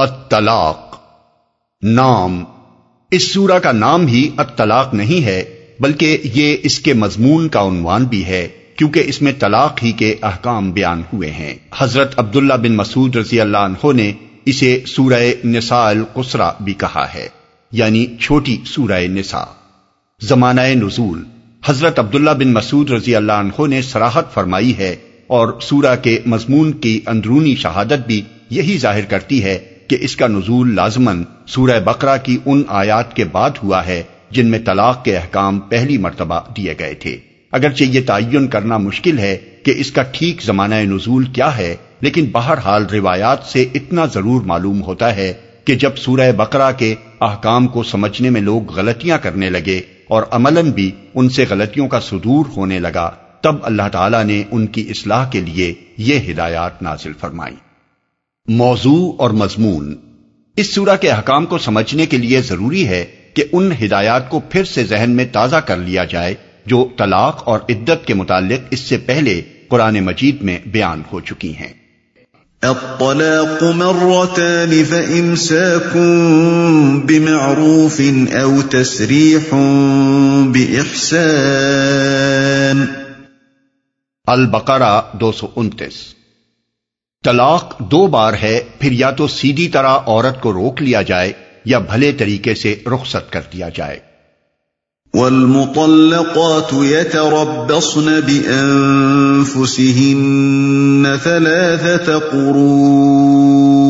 الطلاق۔ نام۔ اس سورہ کا نام ہی الطلاق نہیں ہے، بلکہ یہ اس کے مضمون کا عنوان بھی ہے، کیونکہ اس میں طلاق ہی کے احکام بیان ہوئے ہیں۔ حضرت عبداللہ بن مسعود رضی اللہ عنہ نے اسے سورہ نساء القسرہ بھی کہا ہے یعنی چھوٹی سورہ نساء۔ زمانہ نزول۔ حضرت عبداللہ بن مسعود رضی اللہ عنہ نے سراحت فرمائی ہے اور سورہ کے مضمون کی اندرونی شہادت بھی یہی ظاہر کرتی ہے کہ اس کا نزول لازمن سورہ بقرہ کی ان آیات کے بعد ہوا ہے جن میں طلاق کے احکام پہلی مرتبہ دیے گئے تھے۔ اگرچہ یہ تعین کرنا مشکل ہے کہ اس کا ٹھیک زمانہ نزول کیا ہے، لیکن بہرحال روایات سے اتنا ضرور معلوم ہوتا ہے کہ جب سورہ بقرہ کے احکام کو سمجھنے میں لوگ غلطیاں کرنے لگے اور عملاً بھی ان سے غلطیوں کا صدور ہونے لگا، تب اللہ تعالیٰ نے ان کی اصلاح کے لیے یہ ہدایات نازل فرمائی موضوع اور مضمون۔ اس سورہ کے حکام کو سمجھنے کے لیے ضروری ہے کہ ان ہدایات کو پھر سے ذہن میں تازہ کر لیا جائے جو طلاق اور عدت کے متعلق اس سے پہلے قرآن مجید میں بیان ہو چکی ہیں۔ الطلاق مرتان بمعروف او تسریح البقرہ دو سو انتیس۔ طلاق دو بار ہے، پھر یا تو سیدھی طرح عورت کو روک لیا جائے یا بھلے طریقے سے رخصت کر دیا جائے۔ والمطلقات يتربصن بأنفسهن ثلاثة قرون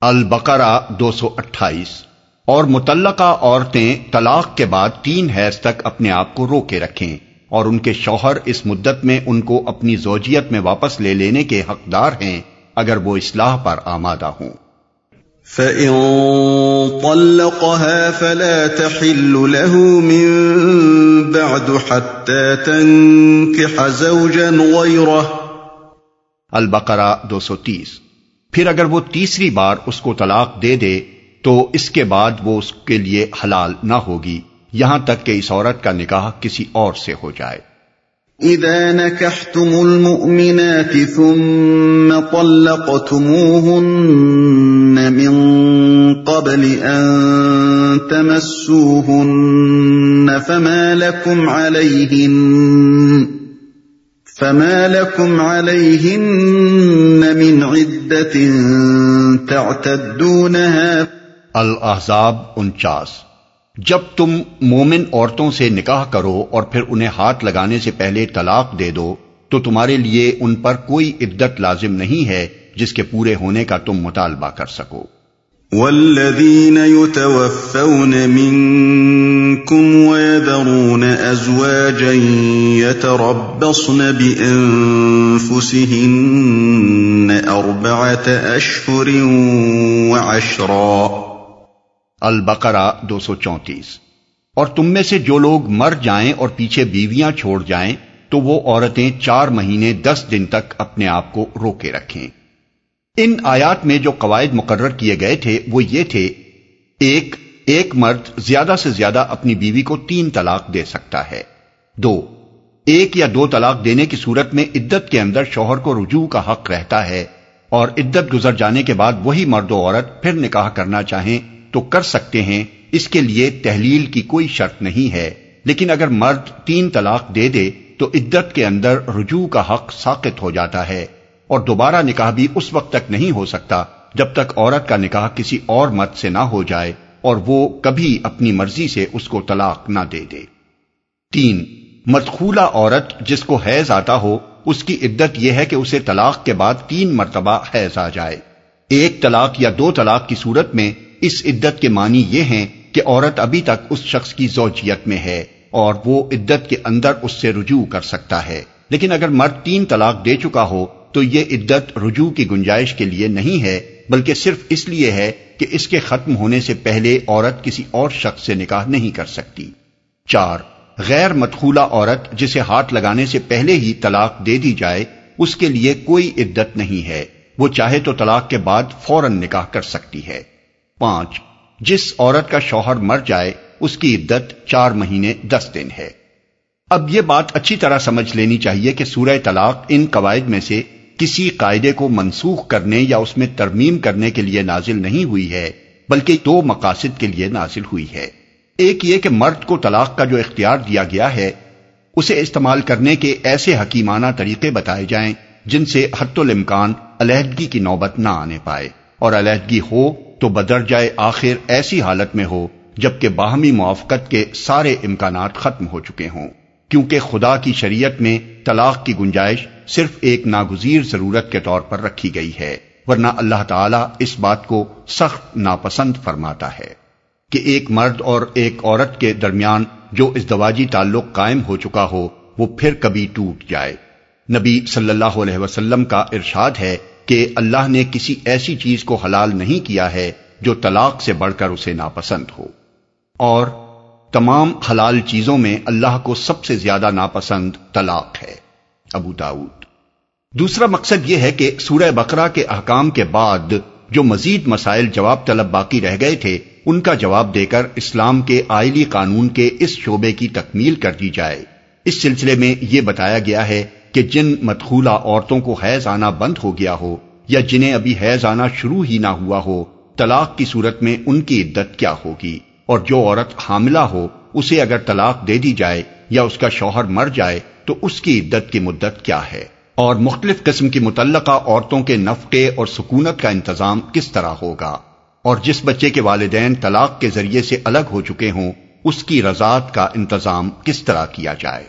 البقرہ دو سو اٹھائیس۔ اور متعلقہ عورتیں طلاق کے بعد تین حیض تک اپنے آپ کو روکے رکھیں اور ان کے شوہر اس مدت میں ان کو اپنی زوجیت میں واپس لے لینے کے حقدار ہیں اگر وہ اصلاح پر آمادہ ہوں۔ فَإِن طَلَّقَهَا فَلَا تَحِلُّ لَهُ مِن بَعْدُ حَتَّى تَنكِحَ زَوْجًا غَيْرَهُ۔ البقرہ دو سو تیس۔ پھر اگر وہ تیسری بار اس کو طلاق دے دے، تو اس کے بعد وہ اس کے لیے حلال نہ ہوگی۔ یہاں تک کہ اس عورت کا نکاح کسی اور سے ہو جائے۔ اذا نكحتم المؤمنات ثم طلقتموهن من قبل ان تمسوهن فما لكم عليهن فما لكم عليهن من عدة تعتدونها الاحزاب انچاس۔ جب تم مومن عورتوں سے نکاح کرو اور پھر انہیں ہاتھ لگانے سے پہلے طلاق دے دو تو تمہارے لیے ان پر کوئی عدت لازم نہیں ہے جس کے پورے ہونے کا تم مطالبہ کر سکو۔ والذين يتوفون منكم ويذرون أزواجا يتربصن بأنفسهن أربعة أشهر وعشرا البقرہ دو سو چونتیس اور تم میں سے جو لوگ مر جائیں اور پیچھے بیویاں چھوڑ جائیں، تو وہ عورتیں چار مہینے دس دن تک اپنے آپ کو روکے رکھیں۔ ان آیات میں جو قواعد مقرر کیے گئے تھے، وہ یہ تھے، ایک ایک مرد زیادہ سے زیادہ اپنی بیوی کو تین طلاق دے سکتا ہے۔ دو، ایک یا دو طلاق دینے کی صورت میں عدت کے اندر شوہر کو رجوع کا حق رہتا ہے اور عدت گزر جانے کے بعد وہی مرد و عورت پھر نکاح کرنا چاہیں تو کر سکتے ہیں۔ اس کے لیے تحلیل کی کوئی شرط نہیں ہے۔ لیکن اگر مرد تین طلاق دے دے تو عدت کے اندر رجوع کا حق ساقت ہو جاتا ہے اور دوبارہ نکاح بھی اس وقت تک نہیں ہو سکتا جب تک عورت کا نکاح کسی اور مت سے نہ ہو جائے۔ اور وہ کبھی اپنی مرضی سے اس کو طلاق نہ دے دے۔ تین، مدخولہ عورت جس کو حیض آتا ہو، اس کی عدت یہ ہے کہ اسے طلاق کے بعد تین مرتبہ حیض آ جائے۔ ایک طلاق یا دو طلاق کی صورت میں اس عدت کے معنی یہ ہیں کہ عورت ابھی تک اس شخص کی زوجیت میں ہے اور وہ عدت کے اندر اس سے رجوع کر سکتا ہے۔ لیکن اگر مرد تین طلاق دے چکا ہو، تو یہ عدت رجوع کی گنجائش کے لیے نہیں ہے بلکہ صرف اس لیے ہے کہ اس کے ختم ہونے سے پہلے عورت کسی اور شخص سے نکاح نہیں کر سکتی۔ چار، غیر مدخولہ عورت جسے ہاتھ لگانے سے پہلے ہی طلاق دے دی جائے، اس کے لیے کوئی عدت نہیں ہے۔ وہ چاہے تو طلاق کے بعد فوراً نکاح کر سکتی ہے۔ پانچ، جس عورت کا شوہر مر جائے، اس کی عدت چار مہینے دس دن ہے۔ اب یہ بات اچھی طرح سمجھ لینی چاہیے کہ سورہ طلاق ان قواعد میں سے کسی قاعدے کو منسوخ کرنے یا اس میں ترمیم کرنے کے لیے نازل نہیں ہوئی ہے، بلکہ دو مقاصد کے لیے نازل ہوئی ہے۔ ایک یہ کہ مرد کو طلاق کا جو اختیار دیا گیا ہے، اسے استعمال کرنے کے ایسے حکیمانہ طریقے بتائے جائیں جن سے حت الامکان علیحدگی کی نوبت نہ آنے پائے۔ اور علیحدگی ہو تو بدر جائے آخر ایسی حالت میں ہو، جبکہ باہمی موافقت کے سارے امکانات ختم ہو چکے ہوں۔ کیونکہ خدا کی شریعت میں طلاق کی گنجائش صرف ایک ناگزیر ضرورت کے طور پر رکھی گئی ہے، ورنہ اللہ تعالیٰ اس بات کو سخت ناپسند فرماتا ہے کہ ایک مرد اور ایک عورت کے درمیان جو اس دواجی تعلق قائم ہو چکا ہو، وہ پھر کبھی ٹوٹ جائے۔ نبی صلی اللہ علیہ وسلم کا ارشاد ہے کہ اللہ نے کسی ایسی چیز کو حلال نہیں کیا ہے جو طلاق سے بڑھ کر اسے ناپسند ہو۔ اور تمام حلال چیزوں میں اللہ کو سب سے زیادہ ناپسند طلاق ہے، ابو داود۔ دوسرا مقصد یہ ہے کہ سورہ بقرہ کے احکام کے بعد جو مزید مسائل جواب طلب باقی رہ گئے تھے، ان کا جواب دے کر اسلام کے آئلی قانون کے اس شعبے کی تکمیل کر دی جائے۔ اس سلسلے میں یہ بتایا گیا ہے کہ جن مدخولہ عورتوں کو حیض آنا بند ہو گیا ہو یا جنہیں ابھی حیض آنا شروع ہی نہ ہوا ہو، طلاق کی صورت میں ان کی عدت کیا ہوگی؟ اور جو عورت حاملہ ہو، اسے اگر طلاق دے دی جائے یا اس کا شوہر مر جائے، تو اس کی عدت کی مدت کیا ہے؟ اور مختلف قسم کی متعلقہ عورتوں کے نفقے اور سکونت کا انتظام کس طرح ہوگا؟ اور جس بچے کے والدین طلاق کے ذریعے سے الگ ہو چکے ہوں، اس کی رضاعت کا انتظام کس طرح کیا جائے؟